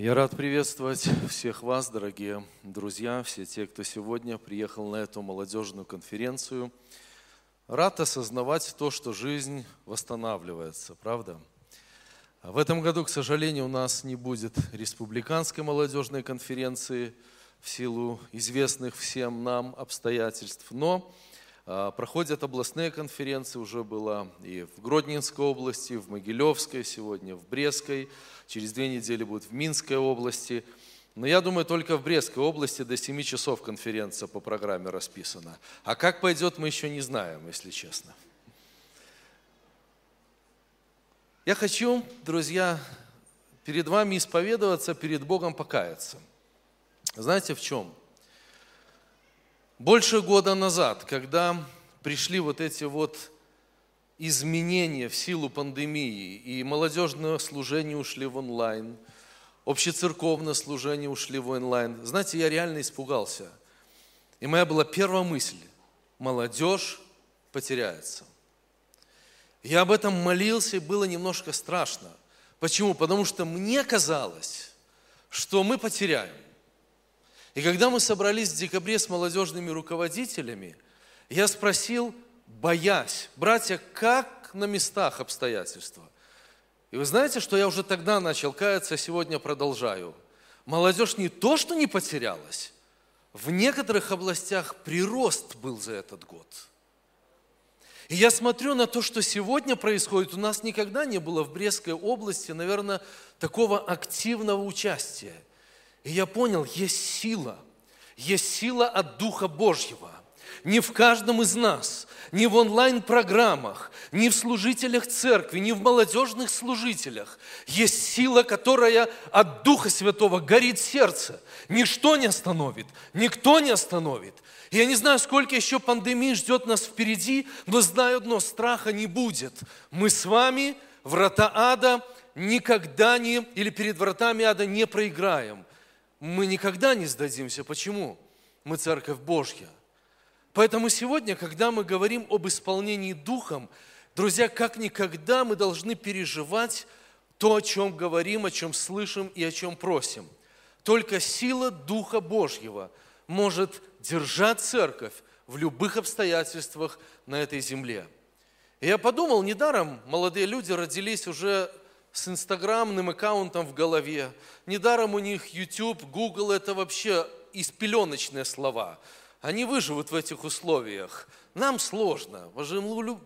Я рад приветствовать всех вас, дорогие друзья, все те, кто сегодня приехал на эту молодежную конференцию. Рад осознавать то, что жизнь восстанавливается, правда? В этом году, к сожалению, у нас не будет республиканской молодежной конференции в силу известных всем нам обстоятельств, но проходят областные конференции, уже было и в Гродненской области, в Могилевской, сегодня в Брестской, через две недели будет в Минской области. Но я думаю, только в Брестской области до 7 часов конференция по программе расписана. А как пойдет, мы еще не знаем, если честно. Я хочу, друзья, перед вами исповедоваться, перед Богом покаяться. Знаете в чем? Больше года назад, когда пришли вот эти вот изменения в силу пандемии, и молодежное служение ушли в онлайн, общецерковное служение ушли в онлайн, знаете, я реально испугался. И моя была первая мысль, молодежь потеряется. Я об этом молился, и было немножко страшно. Почему? Потому что мне казалось, что мы потеряем. И когда мы собрались в декабре с молодежными руководителями, я спросил, боясь, братья, как на местах обстоятельства? И вы знаете, что я уже тогда начал каяться, а сегодня продолжаю. Молодежь не то, что не потерялась, в некоторых областях прирост был за этот год. И я смотрю на то, что сегодня происходит. У нас никогда не было в Брестской области, наверное, такого активного участия. И я понял, есть сила, есть сила от Духа Божьего. Не в каждом из нас, не в онлайн-программах, не в служителях церкви, не в молодежных служителях. Есть сила, которая от Духа Святого горит сердце. Ничто не остановит, никто не остановит. Я не знаю, сколько еще пандемий ждет нас впереди, но знаю одно, страха не будет. Мы с вами, врата ада, никогда не, или перед вратами ада не проиграем мы никогда не сдадимся. Почему? Мы церковь Божья. Поэтому сегодня, когда мы говорим об исполнении Духом, друзья, как никогда мы должны переживать то, о чем говорим, о чем слышим и о чем просим. Только сила Духа Божьего может держать церковь в любых обстоятельствах на этой земле. И я подумал, недаром молодые люди родились уже с инстаграмным аккаунтом в голове. Недаром у них YouTube, Google – это вообще из пеленочные слова. Они выживут в этих условиях. Нам сложно.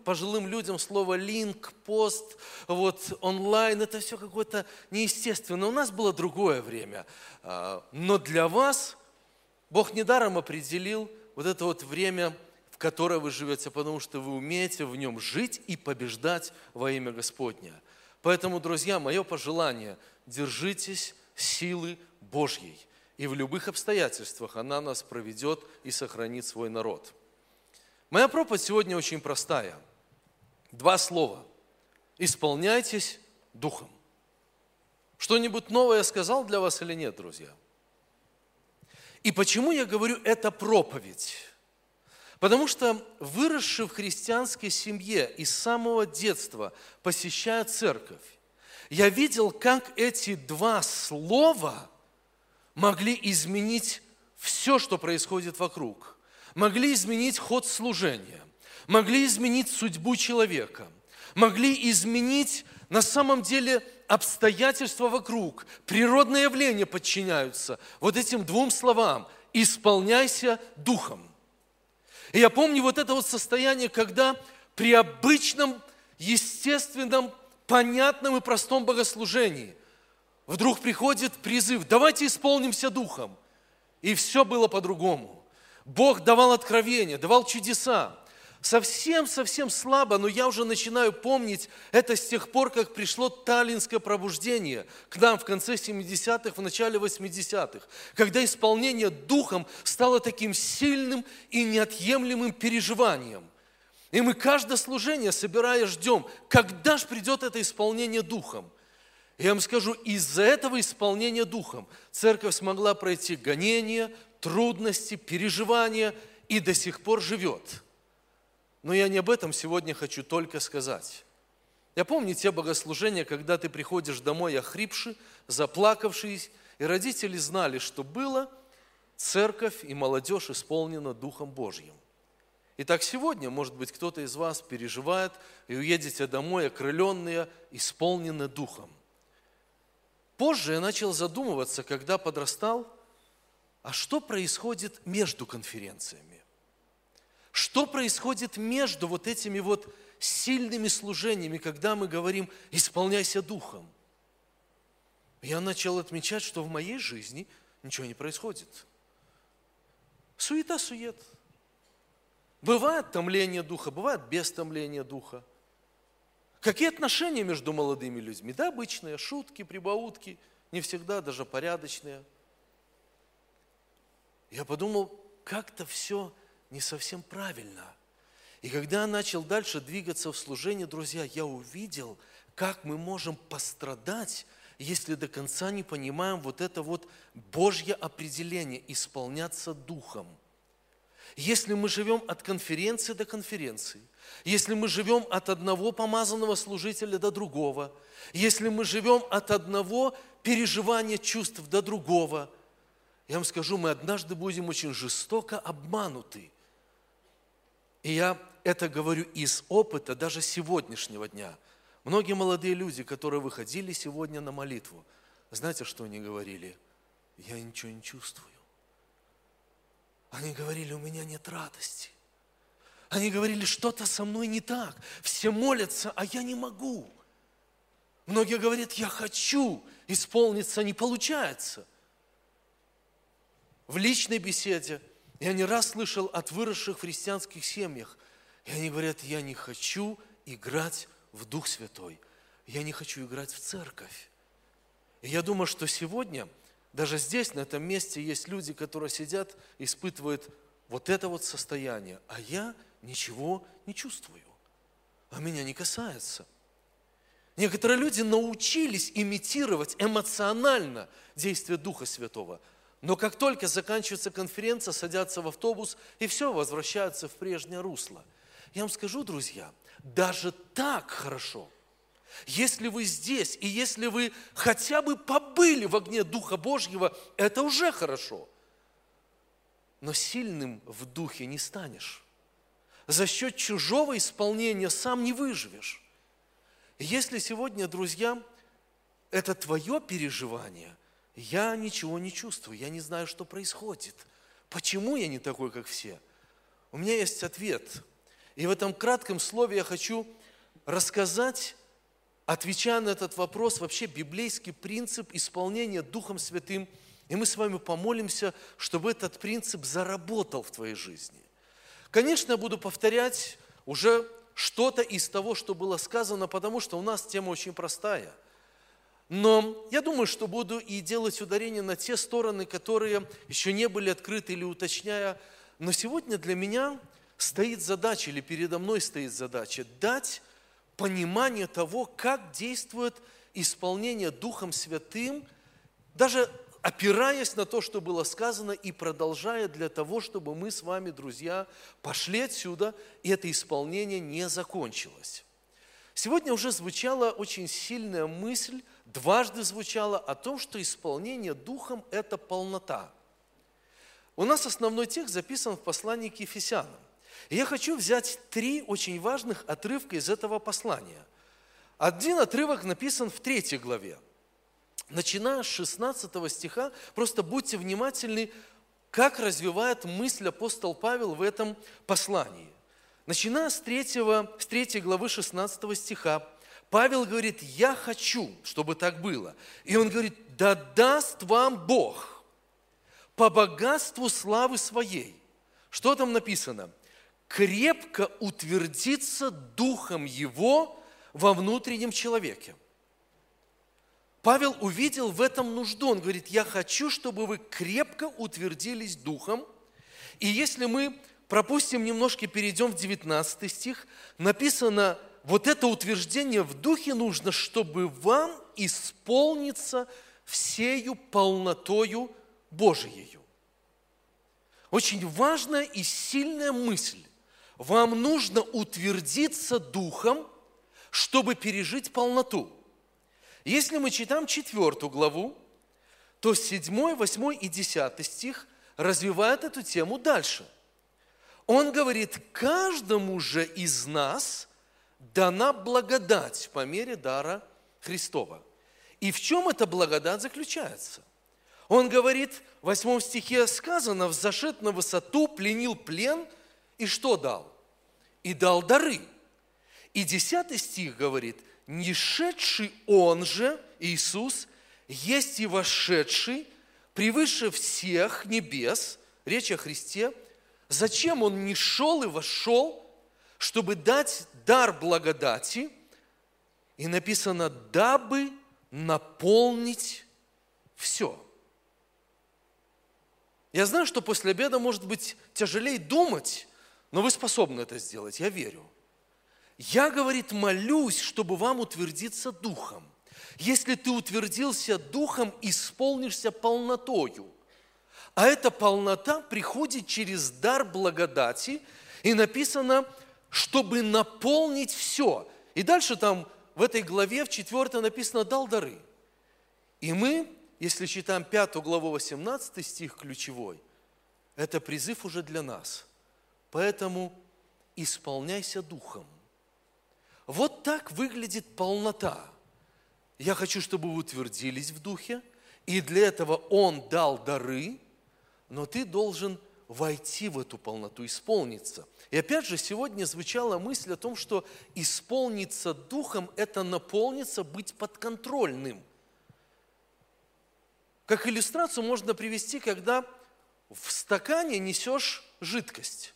Пожилым людям слово линк, пост, вот онлайн – это все какое-то неестественное. У нас было другое время. А, но для вас Бог недаром определил вот это вот время, в которое вы живете, потому что вы умеете в нем жить и побеждать во имя Господня – Поэтому, друзья, мое пожелание – держитесь силы Божьей. И в любых обстоятельствах она нас проведет и сохранит свой народ. Моя проповедь сегодня очень простая. Два слова. Исполняйтесь Духом. Что-нибудь новое я сказал для вас или нет, друзья? И почему я говорю это проповедь? Потому что выросший в христианской семье и с самого детства посещая церковь, я видел, как эти два слова могли изменить все, что происходит вокруг. Могли изменить ход служения, могли изменить судьбу человека, могли изменить на самом деле обстоятельства вокруг, природные явления подчиняются. Вот этим двум словам «исполняйся духом». И я помню вот это вот состояние, когда при обычном, естественном, понятном и простом богослужении вдруг приходит призыв, давайте исполнимся Духом. И все было по-другому. Бог давал откровения, давал чудеса совсем-совсем слабо, но я уже начинаю помнить это с тех пор, как пришло таллинское пробуждение к нам в конце 70-х, в начале 80-х, когда исполнение духом стало таким сильным и неотъемлемым переживанием. И мы каждое служение, собирая, ждем, когда же придет это исполнение духом. Я вам скажу, из-за этого исполнения духом церковь смогла пройти гонения, трудности, переживания и до сих пор живет – но я не об этом сегодня хочу только сказать. Я помню те богослужения, когда ты приходишь домой охрипший, заплакавший, и родители знали, что было, церковь и молодежь исполнена Духом Божьим. Итак, сегодня, может быть, кто-то из вас переживает и уедете домой окрыленные, исполнены Духом. Позже я начал задумываться, когда подрастал, а что происходит между конференциями? Что происходит между вот этими вот сильными служениями, когда мы говорим «исполняйся Духом»? Я начал отмечать, что в моей жизни ничего не происходит. Суета-сует. Бывает томление духа, бывает без томления духа. Какие отношения между молодыми людьми? Да, обычные, шутки, прибаутки, не всегда даже порядочные. Я подумал, как-то все не совсем правильно. И когда я начал дальше двигаться в служении, друзья, я увидел, как мы можем пострадать, если до конца не понимаем вот это вот Божье определение – исполняться Духом – если мы живем от конференции до конференции, если мы живем от одного помазанного служителя до другого, если мы живем от одного переживания чувств до другого, я вам скажу, мы однажды будем очень жестоко обмануты. И я это говорю из опыта даже сегодняшнего дня. Многие молодые люди, которые выходили сегодня на молитву, знаете, что они говорили? Я ничего не чувствую. Они говорили, у меня нет радости. Они говорили, что-то со мной не так. Все молятся, а я не могу. Многие говорят, я хочу исполниться, не получается. В личной беседе я не раз слышал от выросших в христианских семьях, и они говорят, я не хочу играть в Дух Святой, я не хочу играть в церковь. И я думаю, что сегодня – даже здесь, на этом месте, есть люди, которые сидят, испытывают вот это вот состояние, а я ничего не чувствую, а меня не касается. Некоторые люди научились имитировать эмоционально действие Духа Святого, но как только заканчивается конференция, садятся в автобус и все, возвращаются в прежнее русло. Я вам скажу, друзья, даже так хорошо – если вы здесь, и если вы хотя бы побыли в огне Духа Божьего, это уже хорошо. Но сильным в духе не станешь. За счет чужого исполнения сам не выживешь. Если сегодня, друзья, это твое переживание, я ничего не чувствую, я не знаю, что происходит. Почему я не такой, как все? У меня есть ответ. И в этом кратком слове я хочу рассказать отвечая на этот вопрос, вообще библейский принцип исполнения Духом Святым, и мы с вами помолимся, чтобы этот принцип заработал в твоей жизни. Конечно, я буду повторять уже что-то из того, что было сказано, потому что у нас тема очень простая. Но я думаю, что буду и делать ударение на те стороны, которые еще не были открыты или уточняя. Но сегодня для меня стоит задача, или передо мной стоит задача, дать понимание того, как действует исполнение Духом Святым, даже опираясь на то, что было сказано, и продолжая для того, чтобы мы с вами, друзья, пошли отсюда, и это исполнение не закончилось. Сегодня уже звучала очень сильная мысль, дважды звучала о том, что исполнение Духом – это полнота. У нас основной текст записан в послании к Ефесянам. И я хочу взять три очень важных отрывка из этого послания. Один отрывок написан в третьей главе. Начиная с 16 стиха, просто будьте внимательны, как развивает мысль апостол Павел в этом послании. Начиная с 3, с 3 главы 16 стиха, Павел говорит, я хочу, чтобы так было. И он говорит, да даст вам Бог по богатству славы своей. Что там написано? крепко утвердиться духом его во внутреннем человеке. Павел увидел в этом нужду. Он говорит, я хочу, чтобы вы крепко утвердились духом. И если мы пропустим немножко, перейдем в 19 стих, написано, вот это утверждение в духе нужно, чтобы вам исполниться всею полнотою Божией. Очень важная и сильная мысль вам нужно утвердиться духом, чтобы пережить полноту. Если мы читаем четвертую главу, то 7, 8 и 10 стих развивают эту тему дальше. Он говорит, каждому же из нас дана благодать по мере дара Христова. И в чем эта благодать заключается? Он говорит, в 8 стихе сказано, «Взошед на высоту, пленил плен, и что дал? И дал дары». И 10 стих говорит, «Не шедший Он же, Иисус, есть и вошедший превыше всех небес, речь о Христе, зачем Он не шел и вошел, чтобы дать дар благодати, и написано, дабы наполнить все. Я знаю, что после обеда может быть тяжелее думать, но вы способны это сделать, я верю. Я, говорит, молюсь, чтобы вам утвердиться духом. Если ты утвердился духом, исполнишься полнотою. А эта полнота приходит через дар благодати, и написано, чтобы наполнить все. И дальше там в этой главе, в 4 написано, дал дары. И мы, если читаем 5 главу 18 стих ключевой, это призыв уже для нас. Поэтому исполняйся духом. Вот так выглядит полнота. Я хочу, чтобы вы утвердились в духе, и для этого Он дал дары, но ты должен войти в эту полноту, исполниться. И опять же, сегодня звучала мысль о том, что исполниться духом – это наполниться, быть подконтрольным. Как иллюстрацию можно привести, когда в стакане несешь жидкость.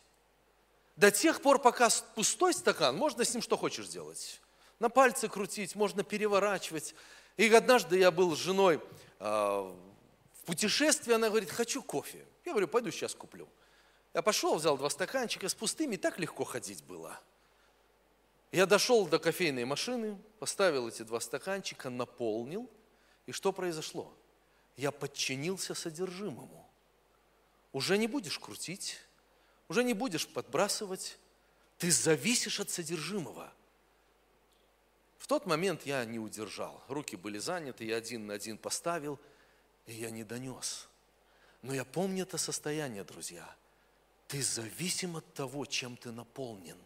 До тех пор, пока пустой стакан, можно с ним что хочешь делать. На пальцы крутить, можно переворачивать. И однажды я был с женой а, в путешествии, она говорит, хочу кофе. Я говорю, пойду сейчас куплю. Я пошел, взял два стаканчика с пустыми, так легко ходить было. Я дошел до кофейной машины, поставил эти два стаканчика, наполнил. И что произошло? Я подчинился содержимому. Уже не будешь крутить, уже не будешь подбрасывать, ты зависишь от содержимого. В тот момент я не удержал. Руки были заняты, я один на один поставил, и я не донес. Но я помню это состояние, друзья – ты зависим от того, чем ты наполнен.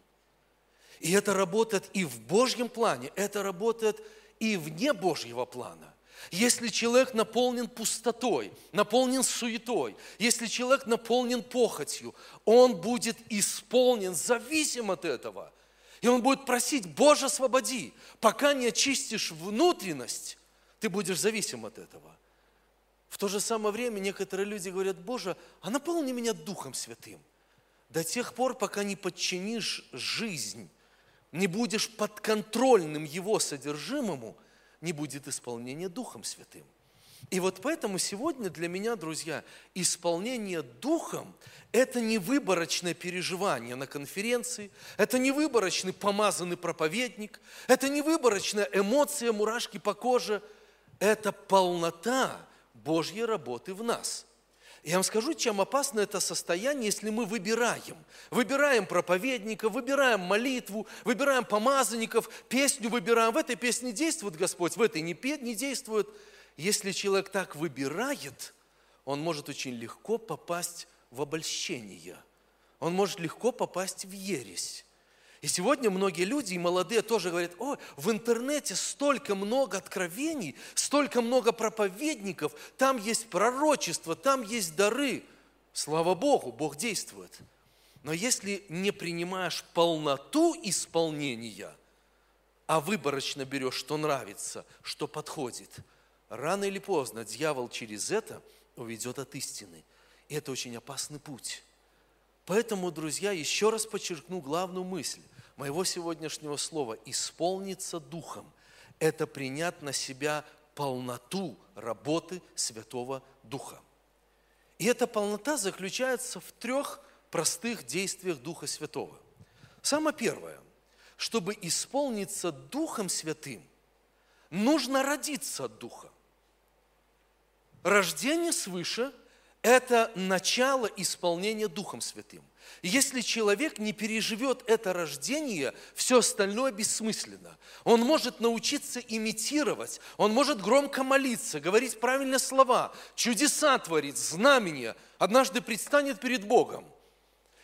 И это работает и в Божьем плане, это работает и вне Божьего плана. Если человек наполнен пустотой, наполнен суетой, если человек наполнен похотью, он будет исполнен, зависим от этого. И он будет просить, Боже, освободи. Пока не очистишь внутренность, ты будешь зависим от этого. В то же самое время некоторые люди говорят, Боже, а наполни меня Духом Святым до тех пор, пока не подчинишь жизнь, не будешь подконтрольным его содержимому, не будет исполнения Духом Святым. И вот поэтому сегодня для меня, друзья, исполнение Духом – это не выборочное переживание на конференции, это не выборочный помазанный проповедник, это не выборочная эмоция, мурашки по коже, это полнота Божьей работы в нас – я вам скажу, чем опасно это состояние, если мы выбираем. Выбираем проповедника, выбираем молитву, выбираем помазанников, песню выбираем. В этой песне действует Господь, в этой не, не действует. Если человек так выбирает, он может очень легко попасть в обольщение. Он может легко попасть в ересь. И сегодня многие люди, и молодые тоже говорят, о, в интернете столько много откровений, столько много проповедников, там есть пророчество, там есть дары. Слава Богу, Бог действует. Но если не принимаешь полноту исполнения, а выборочно берешь, что нравится, что подходит, рано или поздно дьявол через это уведет от истины. И это очень опасный путь. Поэтому, друзья, еще раз подчеркну главную мысль моего сегодняшнего слова «исполниться Духом» – это принять на себя полноту работы Святого Духа. И эта полнота заключается в трех простых действиях Духа Святого. Самое первое, чтобы исполниться Духом Святым, нужно родиться от Духа. Рождение свыше – это начало исполнения Духом Святым. Если человек не переживет это рождение, все остальное бессмысленно. Он может научиться имитировать, он может громко молиться, говорить правильные слова, чудеса творить, знамения. Однажды предстанет перед Богом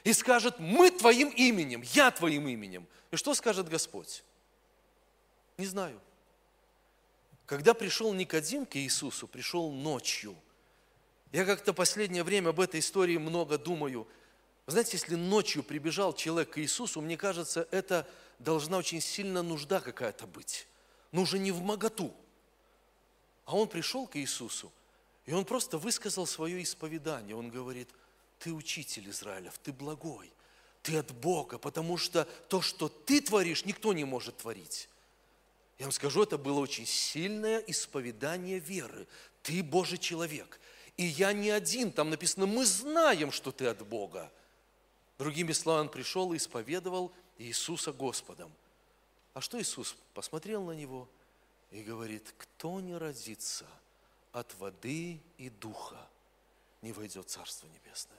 и скажет, мы Твоим именем, я Твоим именем. И что скажет Господь? Не знаю. Когда пришел Никодим к Иисусу, пришел ночью. Я как-то последнее время об этой истории много думаю. Вы знаете, если ночью прибежал человек к Иисусу, мне кажется, это должна очень сильно нужда какая-то быть. Но уже не в моготу. А он пришел к Иисусу, и он просто высказал свое исповедание. Он говорит, ты учитель Израилев, ты благой, ты от Бога, потому что то, что ты творишь, никто не может творить. Я вам скажу, это было очень сильное исповедание веры. Ты Божий человек. И я не один. Там написано, мы знаем, что ты от Бога. Другими словами, он пришел и исповедовал Иисуса Господом. А что Иисус? Посмотрел на него и говорит, кто не родится от воды и духа, не войдет в Царство Небесное.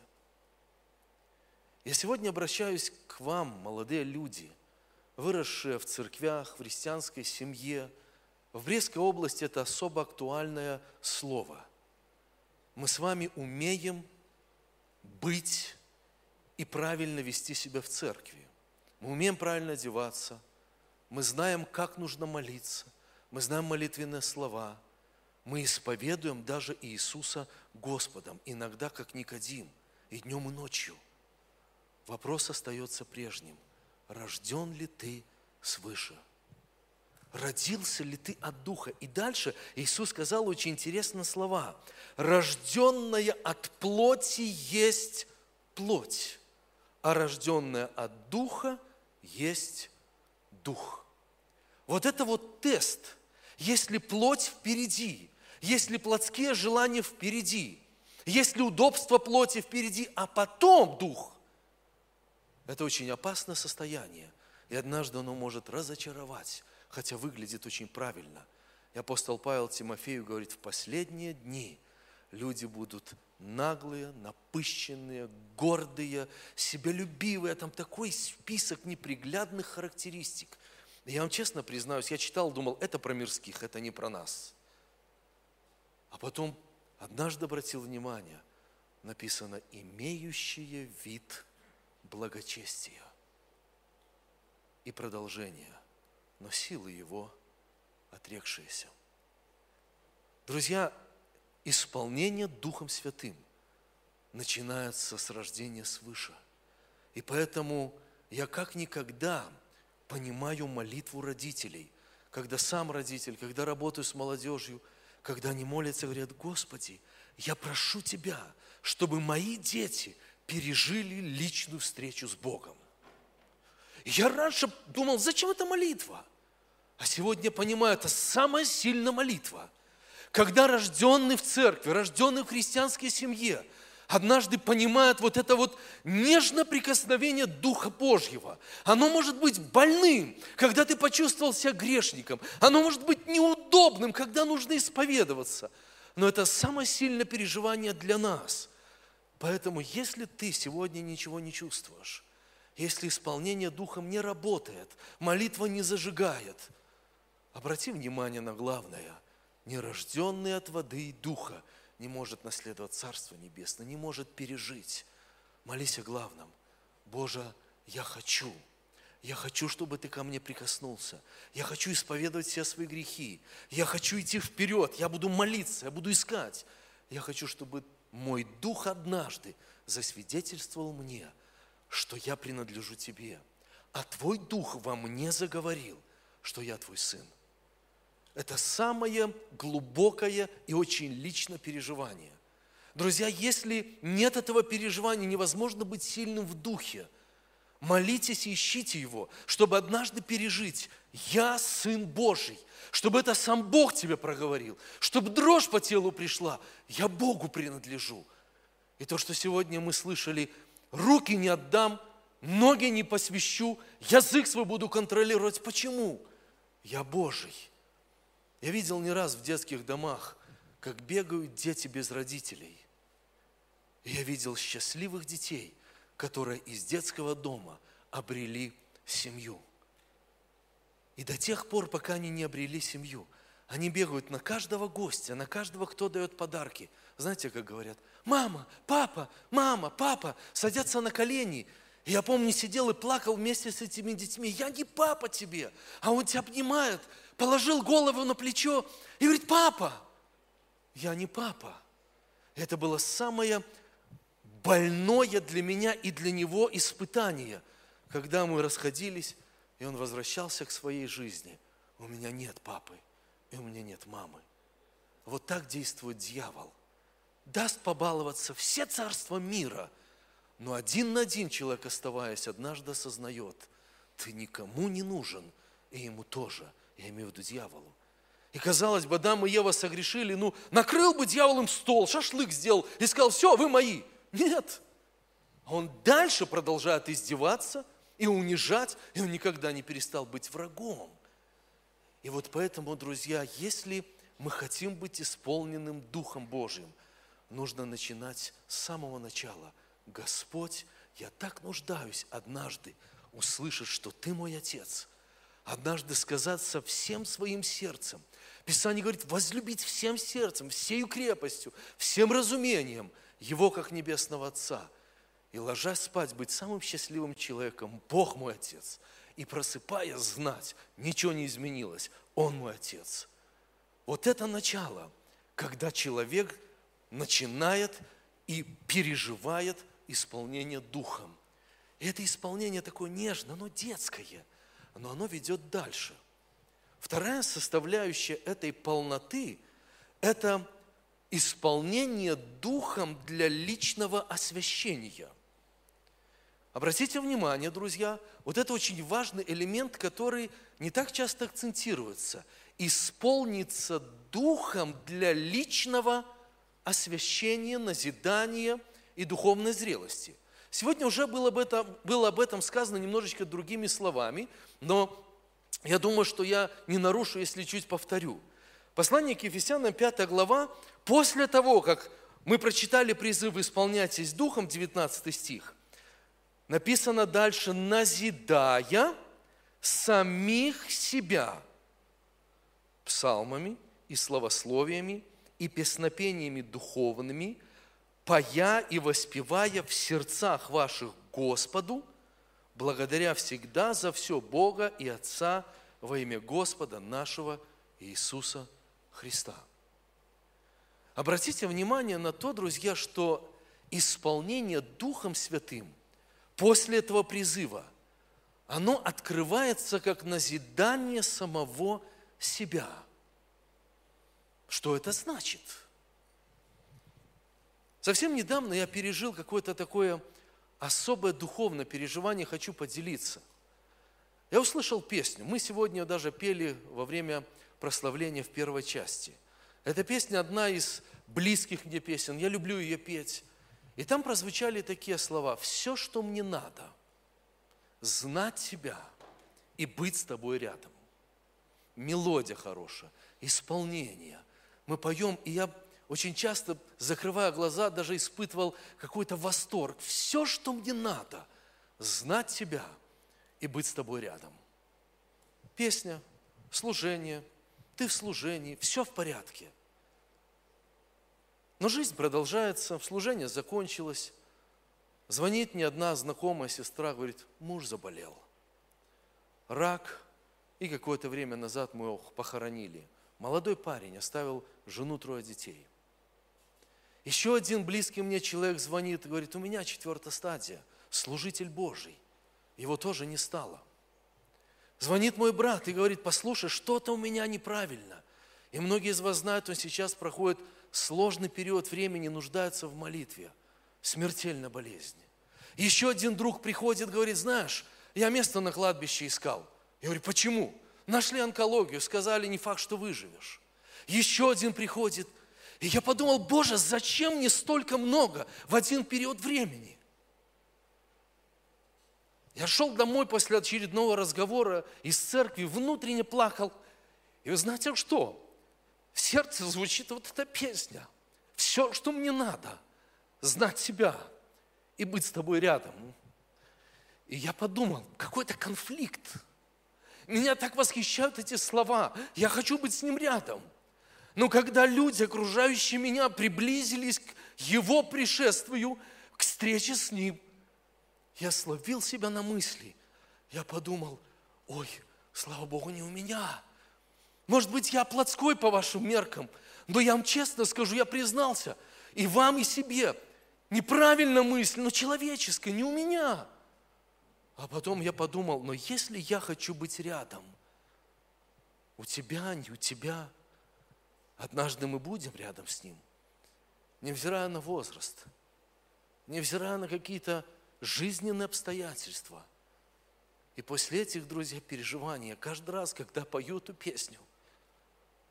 Я сегодня обращаюсь к вам, молодые люди – выросшие в церквях, в христианской семье. В Брестской области это особо актуальное слово. Мы с вами умеем быть и правильно вести себя в церкви. Мы умеем правильно одеваться, мы знаем, как нужно молиться, мы знаем молитвенные слова, мы исповедуем даже Иисуса Господом, иногда как Никодим, и днем, и ночью. Вопрос остается прежним – рожден ли ты свыше? Родился ли ты от Духа? И дальше Иисус сказал очень интересные слова. Рожденная от плоти есть плоть, а рожденная от Духа есть Дух. Вот это вот тест. Если плоть впереди, если плотские желания впереди, если удобство плоти впереди, а потом Дух – это очень опасное состояние, и однажды оно может разочаровать, хотя выглядит очень правильно. И апостол Павел Тимофею говорит, в последние дни люди будут наглые, напыщенные, гордые, себялюбивые. Там такой список неприглядных характеристик. Я вам честно признаюсь, я читал, думал, это про мирских, это не про нас. А потом однажды обратил внимание, написано, имеющие вид благочестия и продолжение, но силы его отрекшиеся. Друзья, исполнение Духом Святым начинается с рождения свыше. И поэтому я как никогда понимаю молитву родителей, когда сам родитель, когда работаю с молодежью, когда они молятся, говорят, Господи, я прошу Тебя, чтобы мои дети – пережили личную встречу с Богом. Я раньше думал, зачем эта молитва? А сегодня понимаю, это самая сильная молитва. Когда рожденный в церкви, рожденный в христианской семье, однажды понимает вот это вот нежное прикосновение Духа Божьего. Оно может быть больным, когда ты почувствовал себя грешником. Оно может быть неудобным, когда нужно исповедоваться. Но это самое сильное переживание для нас – Поэтому, если ты сегодня ничего не чувствуешь, если исполнение Духом не работает, молитва не зажигает, обрати внимание на главное. Нерожденный от воды и Духа не может наследовать Царство Небесное, не может пережить. Молись о главном. Боже, я хочу, я хочу, чтобы Ты ко мне прикоснулся. Я хочу исповедовать все свои грехи. Я хочу идти вперед. Я буду молиться, я буду искать. Я хочу, чтобы мой дух однажды засвидетельствовал мне, что я принадлежу тебе, а твой дух во мне заговорил, что я твой сын. Это самое глубокое и очень личное переживание. Друзья, если нет этого переживания, невозможно быть сильным в духе. Молитесь и ищите его, чтобы однажды пережить «Я Сын Божий», чтобы это сам Бог тебе проговорил, чтобы дрожь по телу пришла, я Богу принадлежу. И то, что сегодня мы слышали, руки не отдам, ноги не посвящу, язык свой буду контролировать. Почему? Я Божий. Я видел не раз в детских домах, как бегают дети без родителей. Я видел счастливых детей, которые из детского дома обрели семью. И до тех пор, пока они не обрели семью, они бегают на каждого гостя, на каждого, кто дает подарки. Знаете, как говорят? Мама, папа, мама, папа, садятся на колени. Я помню, сидел и плакал вместе с этими детьми. Я не папа тебе, а он тебя обнимает, положил голову на плечо и говорит, папа, я не папа. Это было самое больное для меня и для него испытание, когда мы расходились, и он возвращался к своей жизни. У меня нет папы, и у меня нет мамы. Вот так действует дьявол. Даст побаловаться все царства мира, но один на один человек, оставаясь, однажды осознает, ты никому не нужен, и ему тоже, я имею в виду дьяволу. И казалось бы, Адам и Ева согрешили, ну, накрыл бы дьявол им стол, шашлык сделал и сказал, все, вы мои. Нет. Он дальше продолжает издеваться и унижать, и он никогда не перестал быть врагом. И вот поэтому, друзья, если мы хотим быть исполненным Духом Божьим, нужно начинать с самого начала. Господь, я так нуждаюсь однажды услышать, что Ты мой Отец. Однажды сказать со всем своим сердцем. Писание говорит, возлюбить всем сердцем, всею крепостью, всем разумением – его как небесного Отца. И ложась спать, быть самым счастливым человеком, Бог мой Отец. И просыпая, знать, ничего не изменилось, Он мой Отец. Вот это начало, когда человек начинает и переживает исполнение Духом. И это исполнение такое нежное, но детское, но оно ведет дальше. Вторая составляющая этой полноты – это исполнение духом для личного освящения. Обратите внимание, друзья, вот это очень важный элемент, который не так часто акцентируется. Исполниться духом для личного освящения, назидания и духовной зрелости. Сегодня уже было об, этом, было об этом сказано немножечко другими словами, но я думаю, что я не нарушу, если чуть повторю. Послание к Ефесянам, 5 глава, После того, как мы прочитали призыв «Исполняйтесь Духом», 19 стих, написано дальше «назидая самих себя псалмами и словословиями и песнопениями духовными, поя и воспевая в сердцах ваших Господу, благодаря всегда за все Бога и Отца во имя Господа нашего Иисуса Христа». Обратите внимание на то, друзья, что исполнение Духом Святым после этого призыва, оно открывается как назидание самого себя. Что это значит? Совсем недавно я пережил какое-то такое особое духовное переживание, хочу поделиться. Я услышал песню. Мы сегодня даже пели во время прославления в первой части – эта песня одна из близких мне песен. Я люблю ее петь. И там прозвучали такие слова. Все, что мне надо, знать тебя и быть с тобой рядом. Мелодия хорошая, исполнение. Мы поем, и я очень часто, закрывая глаза, даже испытывал какой-то восторг. Все, что мне надо, знать тебя и быть с тобой рядом. Песня, служение, ты в служении, все в порядке. Но жизнь продолжается, служение закончилось. Звонит мне одна знакомая сестра, говорит, муж заболел. Рак, и какое-то время назад мы его похоронили. Молодой парень оставил жену, трое детей. Еще один близкий мне человек звонит и говорит, у меня четвертая стадия, служитель Божий. Его тоже не стало. Звонит мой брат и говорит, послушай, что-то у меня неправильно. И многие из вас знают, он сейчас проходит сложный период времени нуждаются в молитве, смертельной болезни. Еще один друг приходит, говорит, знаешь, я место на кладбище искал. Я говорю, почему? Нашли онкологию, сказали, не факт, что выживешь. Еще один приходит, и я подумал, Боже, зачем мне столько много в один период времени? Я шел домой после очередного разговора из церкви, внутренне плакал. И вы знаете что? в сердце звучит вот эта песня. Все, что мне надо, знать тебя и быть с тобой рядом. И я подумал, какой-то конфликт. Меня так восхищают эти слова. Я хочу быть с ним рядом. Но когда люди, окружающие меня, приблизились к его пришествию, к встрече с ним, я словил себя на мысли. Я подумал, ой, слава Богу, не у меня. Может быть, я плотской по вашим меркам, но я вам честно скажу, я признался, и вам, и себе, неправильно мысль, но человеческая, не у меня. А потом я подумал, но если я хочу быть рядом, у тебя, не у тебя, однажды мы будем рядом с ним, невзирая на возраст, невзирая на какие-то жизненные обстоятельства. И после этих, друзья, переживаний, каждый раз, когда пою эту песню,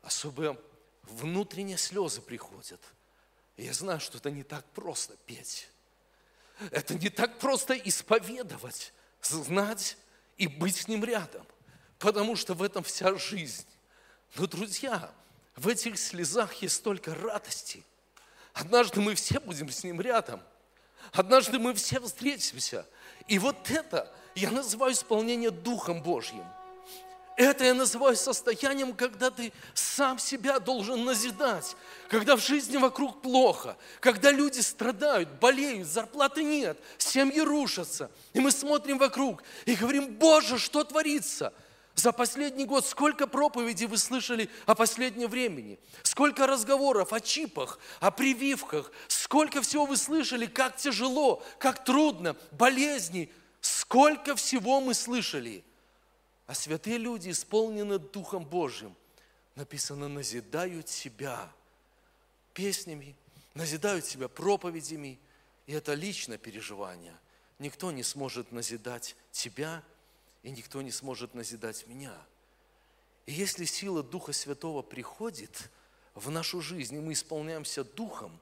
особо внутренние слезы приходят. Я знаю, что это не так просто петь. Это не так просто исповедовать, знать и быть с ним рядом. Потому что в этом вся жизнь. Но, друзья, в этих слезах есть столько радости. Однажды мы все будем с ним рядом. Однажды мы все встретимся. И вот это я называю исполнение Духом Божьим. Это я называю состоянием, когда ты сам себя должен назидать, когда в жизни вокруг плохо, когда люди страдают, болеют, зарплаты нет, семьи рушатся. И мы смотрим вокруг и говорим, Боже, что творится? За последний год сколько проповедей вы слышали о последнем времени? Сколько разговоров о чипах, о прививках? Сколько всего вы слышали, как тяжело, как трудно, болезни? Сколько всего мы слышали – а святые люди, исполнены Духом Божьим, написано, назидают себя песнями, назидают себя проповедями. И это личное переживание. Никто не сможет назидать тебя, и никто не сможет назидать меня. И если сила Духа Святого приходит в нашу жизнь, и мы исполняемся Духом,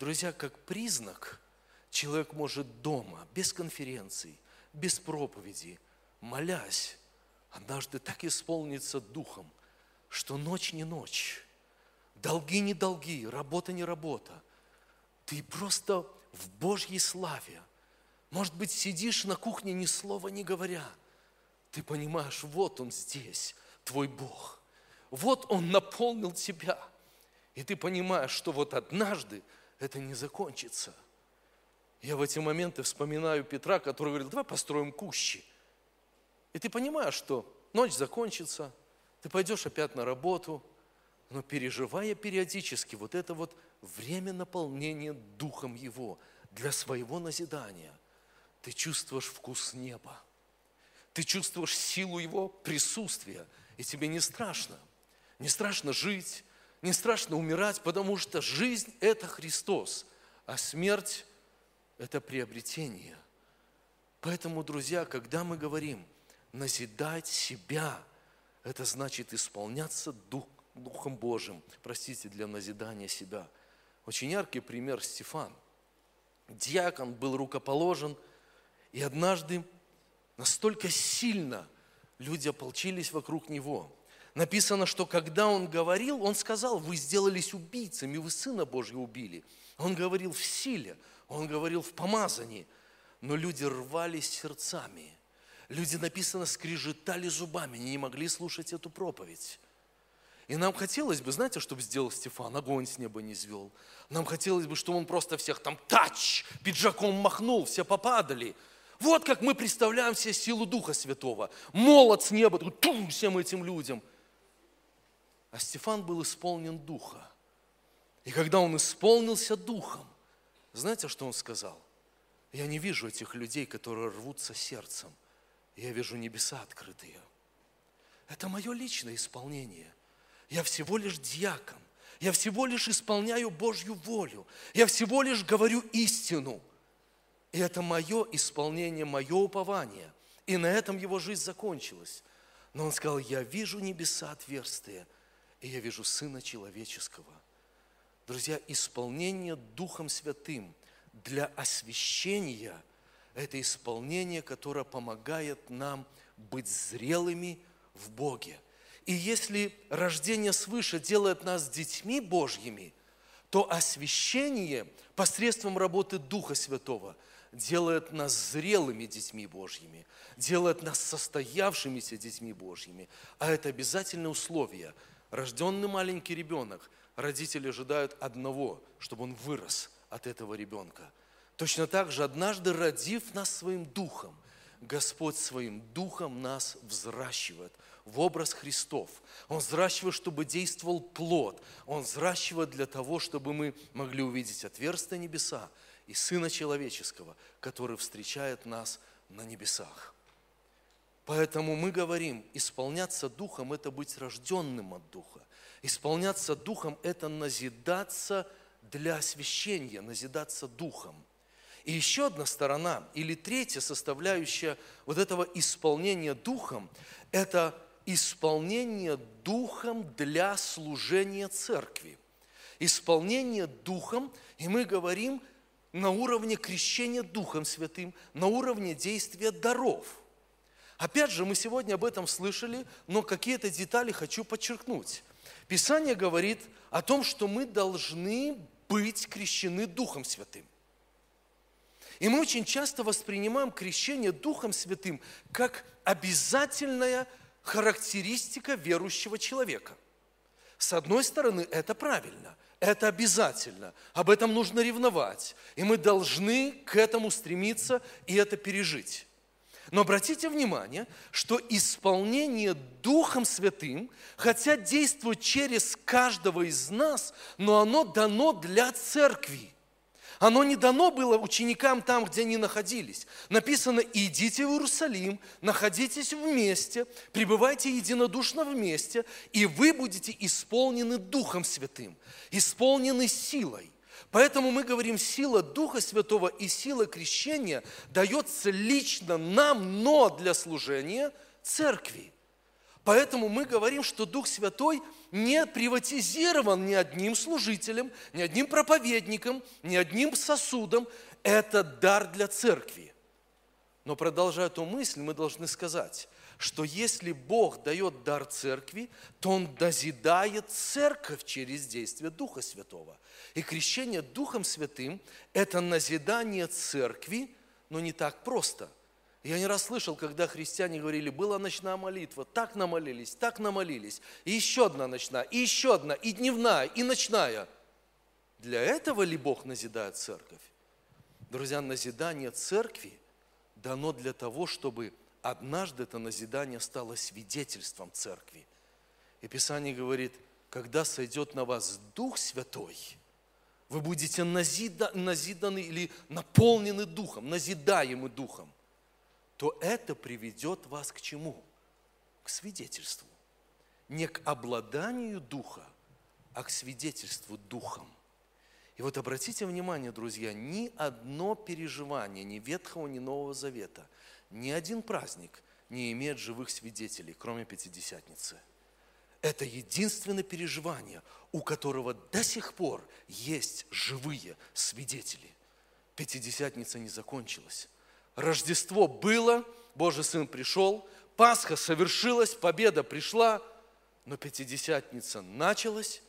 друзья, как признак, человек может дома, без конференций, без проповеди, молясь, однажды так исполнится духом, что ночь не ночь, долги не долги, работа не работа. Ты просто в Божьей славе. Может быть, сидишь на кухне, ни слова не говоря. Ты понимаешь, вот Он здесь, твой Бог. Вот Он наполнил тебя. И ты понимаешь, что вот однажды это не закончится. Я в эти моменты вспоминаю Петра, который говорил, давай построим кущи – и ты понимаешь, что ночь закончится, ты пойдешь опять на работу, но переживая периодически вот это вот время наполнения Духом Его для своего назидания, ты чувствуешь вкус неба, ты чувствуешь силу Его присутствия, и тебе не страшно. Не страшно жить, не страшно умирать, потому что жизнь – это Христос, а смерть – это приобретение. Поэтому, друзья, когда мы говорим – назидать себя. Это значит исполняться Дух, Духом Божьим. Простите, для назидания себя. Очень яркий пример Стефан. Диакон был рукоположен, и однажды настолько сильно люди ополчились вокруг него. Написано, что когда он говорил, он сказал, вы сделались убийцами, вы Сына Божьего убили. Он говорил в силе, он говорил в помазании, но люди рвались сердцами – Люди, написано, скрежетали зубами, не могли слушать эту проповедь. И нам хотелось бы, знаете, чтобы сделал Стефан? Огонь с неба не звел. Нам хотелось бы, чтобы он просто всех там тач, пиджаком махнул, все попадали. Вот как мы представляем себе силу Духа Святого. Молот с неба, тум, всем этим людям. А Стефан был исполнен Духа. И когда он исполнился Духом, знаете, что он сказал? Я не вижу этих людей, которые рвутся сердцем – я вижу небеса открытые. Это мое личное исполнение. Я всего лишь дьякон. Я всего лишь исполняю Божью волю. Я всего лишь говорю истину. И это мое исполнение, мое упование. И на этом его жизнь закончилась. Но он сказал, я вижу небеса отверстия, и я вижу Сына Человеческого. Друзья, исполнение Духом Святым для освящения – это исполнение, которое помогает нам быть зрелыми в Боге. И если рождение свыше делает нас детьми Божьими, то освящение посредством работы Духа Святого делает нас зрелыми детьми Божьими, делает нас состоявшимися детьми Божьими. А это обязательное условие. Рожденный маленький ребенок, родители ожидают одного, чтобы он вырос от этого ребенка. Точно так же, однажды родив нас своим духом, Господь своим духом нас взращивает в образ Христов. Он взращивает, чтобы действовал плод. Он взращивает для того, чтобы мы могли увидеть отверстие небеса и Сына Человеческого, который встречает нас на небесах. Поэтому мы говорим, исполняться Духом – это быть рожденным от Духа. Исполняться Духом – это назидаться для освящения, назидаться Духом. И еще одна сторона, или третья составляющая вот этого исполнения Духом – это исполнение Духом для служения Церкви. Исполнение Духом, и мы говорим на уровне крещения Духом Святым, на уровне действия даров. Опять же, мы сегодня об этом слышали, но какие-то детали хочу подчеркнуть. Писание говорит о том, что мы должны быть крещены Духом Святым. И мы очень часто воспринимаем крещение Духом Святым как обязательная характеристика верующего человека. С одной стороны, это правильно, это обязательно, об этом нужно ревновать, и мы должны к этому стремиться и это пережить. Но обратите внимание, что исполнение Духом Святым, хотя действует через каждого из нас, но оно дано для церкви. Оно не дано было ученикам там, где они находились. Написано, идите в Иерусалим, находитесь вместе, пребывайте единодушно вместе, и вы будете исполнены Духом Святым, исполнены силой. Поэтому мы говорим, сила Духа Святого и сила крещения дается лично нам, но для служения церкви. Поэтому мы говорим, что Дух Святой не приватизирован ни одним служителем, ни одним проповедником, ни одним сосудом. Это дар для церкви. Но продолжая эту мысль, мы должны сказать, что если Бог дает дар церкви, то Он дозидает церковь через действие Духа Святого. И крещение Духом Святым – это назидание церкви, но не так просто – я не раз слышал, когда христиане говорили, была ночная молитва, так намолились, так намолились, и еще одна ночная, и еще одна, и дневная, и ночная. Для этого ли Бог назидает церковь? Друзья, назидание церкви дано для того, чтобы однажды это назидание стало свидетельством церкви. И Писание говорит, когда сойдет на вас Дух Святой, вы будете назида, назиданы или наполнены Духом, назидаемы Духом то это приведет вас к чему? К свидетельству. Не к обладанию Духа, а к свидетельству Духом. И вот обратите внимание, друзья, ни одно переживание ни Ветхого, ни Нового Завета, ни один праздник не имеет живых свидетелей, кроме Пятидесятницы. Это единственное переживание, у которого до сих пор есть живые свидетели. Пятидесятница не закончилась. Рождество было, Божий Сын пришел, Пасха совершилась, победа пришла, но Пятидесятница началась,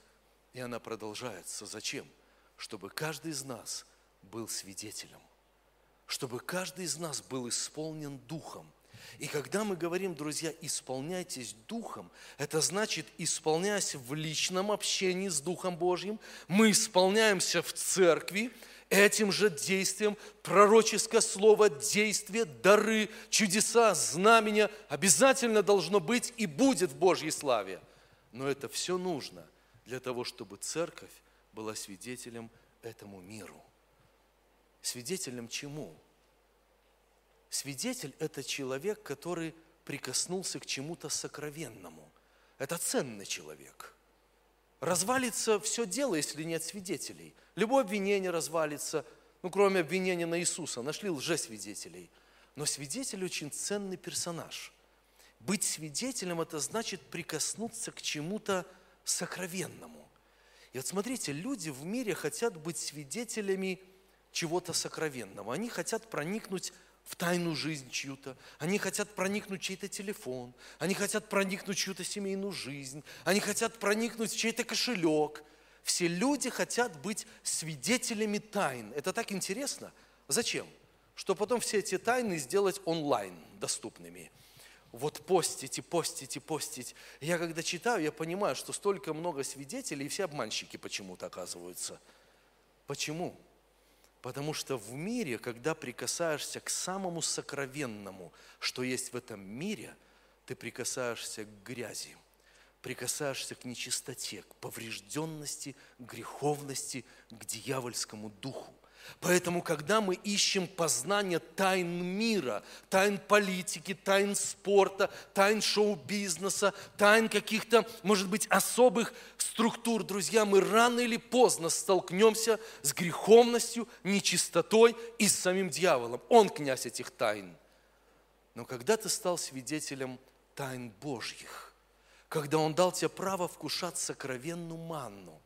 и она продолжается. Зачем? Чтобы каждый из нас был свидетелем, чтобы каждый из нас был исполнен Духом. И когда мы говорим, друзья, исполняйтесь Духом, это значит, исполняясь в личном общении с Духом Божьим, мы исполняемся в церкви, этим же действием пророческое слово, действие, дары, чудеса, знамения обязательно должно быть и будет в Божьей славе. Но это все нужно для того, чтобы церковь была свидетелем этому миру. Свидетелем чему? Свидетель – это человек, который прикоснулся к чему-то сокровенному. Это ценный человек – Развалится все дело, если нет свидетелей. Любое обвинение развалится, ну, кроме обвинения на Иисуса. Нашли лжесвидетелей. Но свидетель очень ценный персонаж. Быть свидетелем – это значит прикоснуться к чему-то сокровенному. И вот смотрите, люди в мире хотят быть свидетелями чего-то сокровенного. Они хотят проникнуть в тайную жизнь чью-то, они хотят проникнуть в чей-то телефон, они хотят проникнуть в чью-то семейную жизнь, они хотят проникнуть в чей-то кошелек. все люди хотят быть свидетелями тайн. Это так интересно. Зачем? Что потом все эти тайны сделать онлайн доступными. Вот постите, постите, постить. Я когда читаю, я понимаю, что столько много свидетелей, и все обманщики почему-то оказываются. Почему? Потому что в мире, когда прикасаешься к самому сокровенному, что есть в этом мире, ты прикасаешься к грязи, прикасаешься к нечистоте, к поврежденности, к греховности, к дьявольскому духу. Поэтому, когда мы ищем познание тайн мира, тайн политики, тайн спорта, тайн шоу-бизнеса, тайн каких-то, может быть, особых структур, друзья, мы рано или поздно столкнемся с греховностью, нечистотой и с самим дьяволом. Он князь этих тайн. Но когда ты стал свидетелем тайн Божьих, когда Он дал тебе право вкушать сокровенную манну,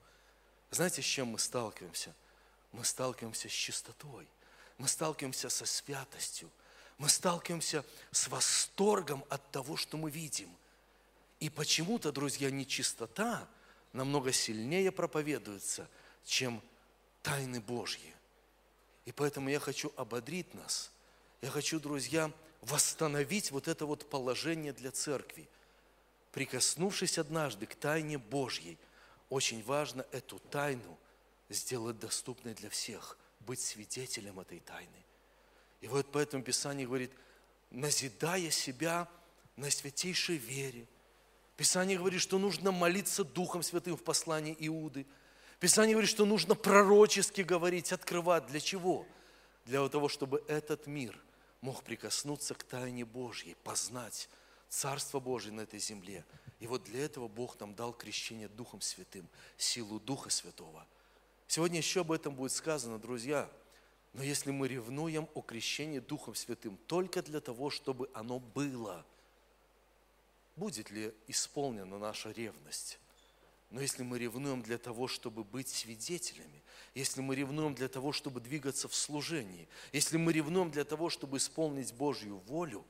знаете, с чем мы сталкиваемся? Мы сталкиваемся с чистотой, мы сталкиваемся со святостью, мы сталкиваемся с восторгом от того, что мы видим. И почему-то, друзья, нечистота намного сильнее проповедуется, чем тайны Божьи. И поэтому я хочу ободрить нас. Я хочу, друзья, восстановить вот это вот положение для церкви. Прикоснувшись однажды к тайне Божьей, очень важно эту тайну – сделать доступной для всех, быть свидетелем этой тайны. И вот поэтому Писание говорит, назидая себя на святейшей вере. Писание говорит, что нужно молиться Духом Святым в послании Иуды. Писание говорит, что нужно пророчески говорить, открывать. Для чего? Для того, чтобы этот мир мог прикоснуться к тайне Божьей, познать Царство Божие на этой земле. И вот для этого Бог нам дал крещение Духом Святым, силу Духа Святого – Сегодня еще об этом будет сказано, друзья. Но если мы ревнуем о крещении Духом Святым только для того, чтобы оно было, будет ли исполнена наша ревность? Но если мы ревнуем для того, чтобы быть свидетелями, если мы ревнуем для того, чтобы двигаться в служении, если мы ревнуем для того, чтобы исполнить Божью волю,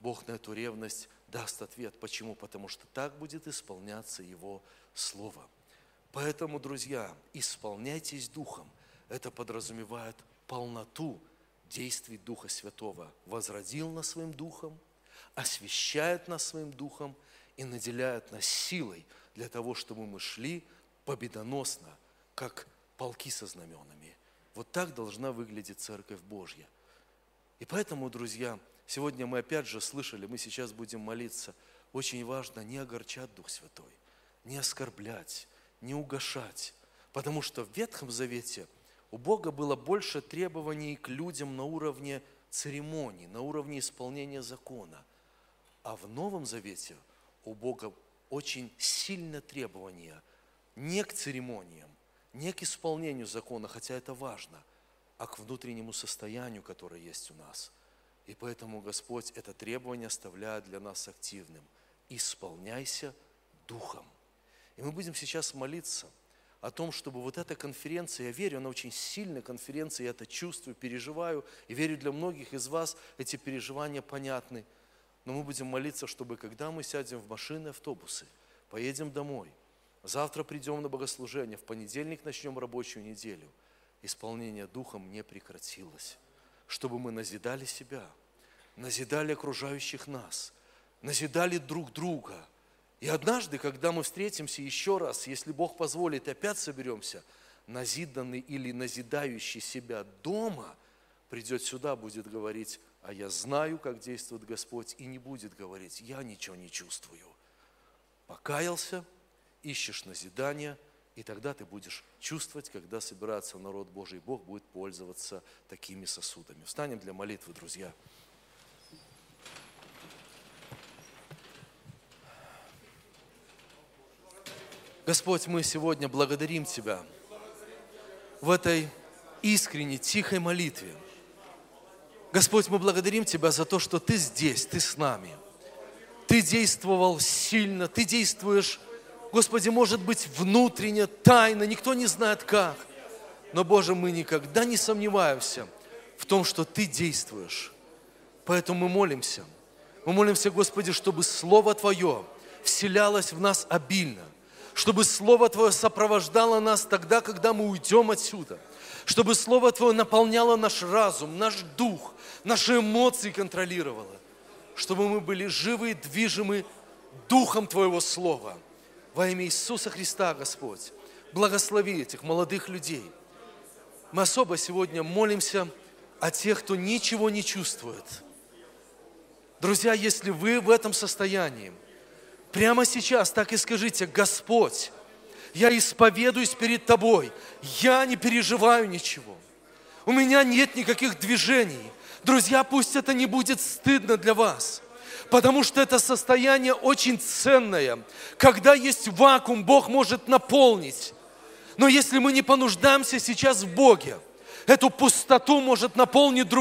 Бог на эту ревность даст ответ. Почему? Потому что так будет исполняться Его Слово. Поэтому, друзья, исполняйтесь Духом. Это подразумевает полноту действий Духа Святого. Возродил нас своим Духом, освящает нас своим Духом и наделяет нас силой для того, чтобы мы шли победоносно, как полки со знаменами. Вот так должна выглядеть Церковь Божья. И поэтому, друзья, сегодня мы опять же слышали, мы сейчас будем молиться, очень важно не огорчать Дух Святой, не оскорблять, не угошать. Потому что в Ветхом Завете у Бога было больше требований к людям на уровне церемоний, на уровне исполнения закона. А в Новом Завете у Бога очень сильно требования не к церемониям, не к исполнению закона, хотя это важно, а к внутреннему состоянию, которое есть у нас. И поэтому Господь это требование оставляет для нас активным. Исполняйся Духом. И мы будем сейчас молиться о том, чтобы вот эта конференция, я верю, она очень сильная конференция, я это чувствую, переживаю, и верю, для многих из вас эти переживания понятны. Но мы будем молиться, чтобы когда мы сядем в машины, автобусы, поедем домой, завтра придем на богослужение, в понедельник начнем рабочую неделю, исполнение Духом не прекратилось. Чтобы мы назидали себя, назидали окружающих нас, назидали друг друга – и однажды, когда мы встретимся еще раз, если Бог позволит, опять соберемся, назиданный или назидающий себя дома, придет сюда, будет говорить, а я знаю, как действует Господь, и не будет говорить, я ничего не чувствую. Покаялся, ищешь назидания, и тогда ты будешь чувствовать, когда собирается народ Божий, Бог будет пользоваться такими сосудами. Встанем для молитвы, друзья. Господь, мы сегодня благодарим Тебя в этой искренней, тихой молитве. Господь, мы благодарим Тебя за то, что Ты здесь, Ты с нами. Ты действовал сильно, Ты действуешь, Господи, может быть, внутренне, тайно, никто не знает как. Но, Боже, мы никогда не сомневаемся в том, что Ты действуешь. Поэтому мы молимся. Мы молимся, Господи, чтобы Слово Твое вселялось в нас обильно – чтобы Слово Твое сопровождало нас тогда, когда мы уйдем отсюда, чтобы Слово Твое наполняло наш разум, наш дух, наши эмоции контролировало, чтобы мы были живы и движимы Духом Твоего Слова. Во имя Иисуса Христа, Господь, благослови этих молодых людей. Мы особо сегодня молимся о тех, кто ничего не чувствует. Друзья, если вы в этом состоянии, прямо сейчас так и скажите, Господь, я исповедуюсь перед Тобой, я не переживаю ничего. У меня нет никаких движений. Друзья, пусть это не будет стыдно для вас – потому что это состояние очень ценное. Когда есть вакуум, Бог может наполнить. Но если мы не понуждаемся сейчас в Боге, эту пустоту может наполнить другой.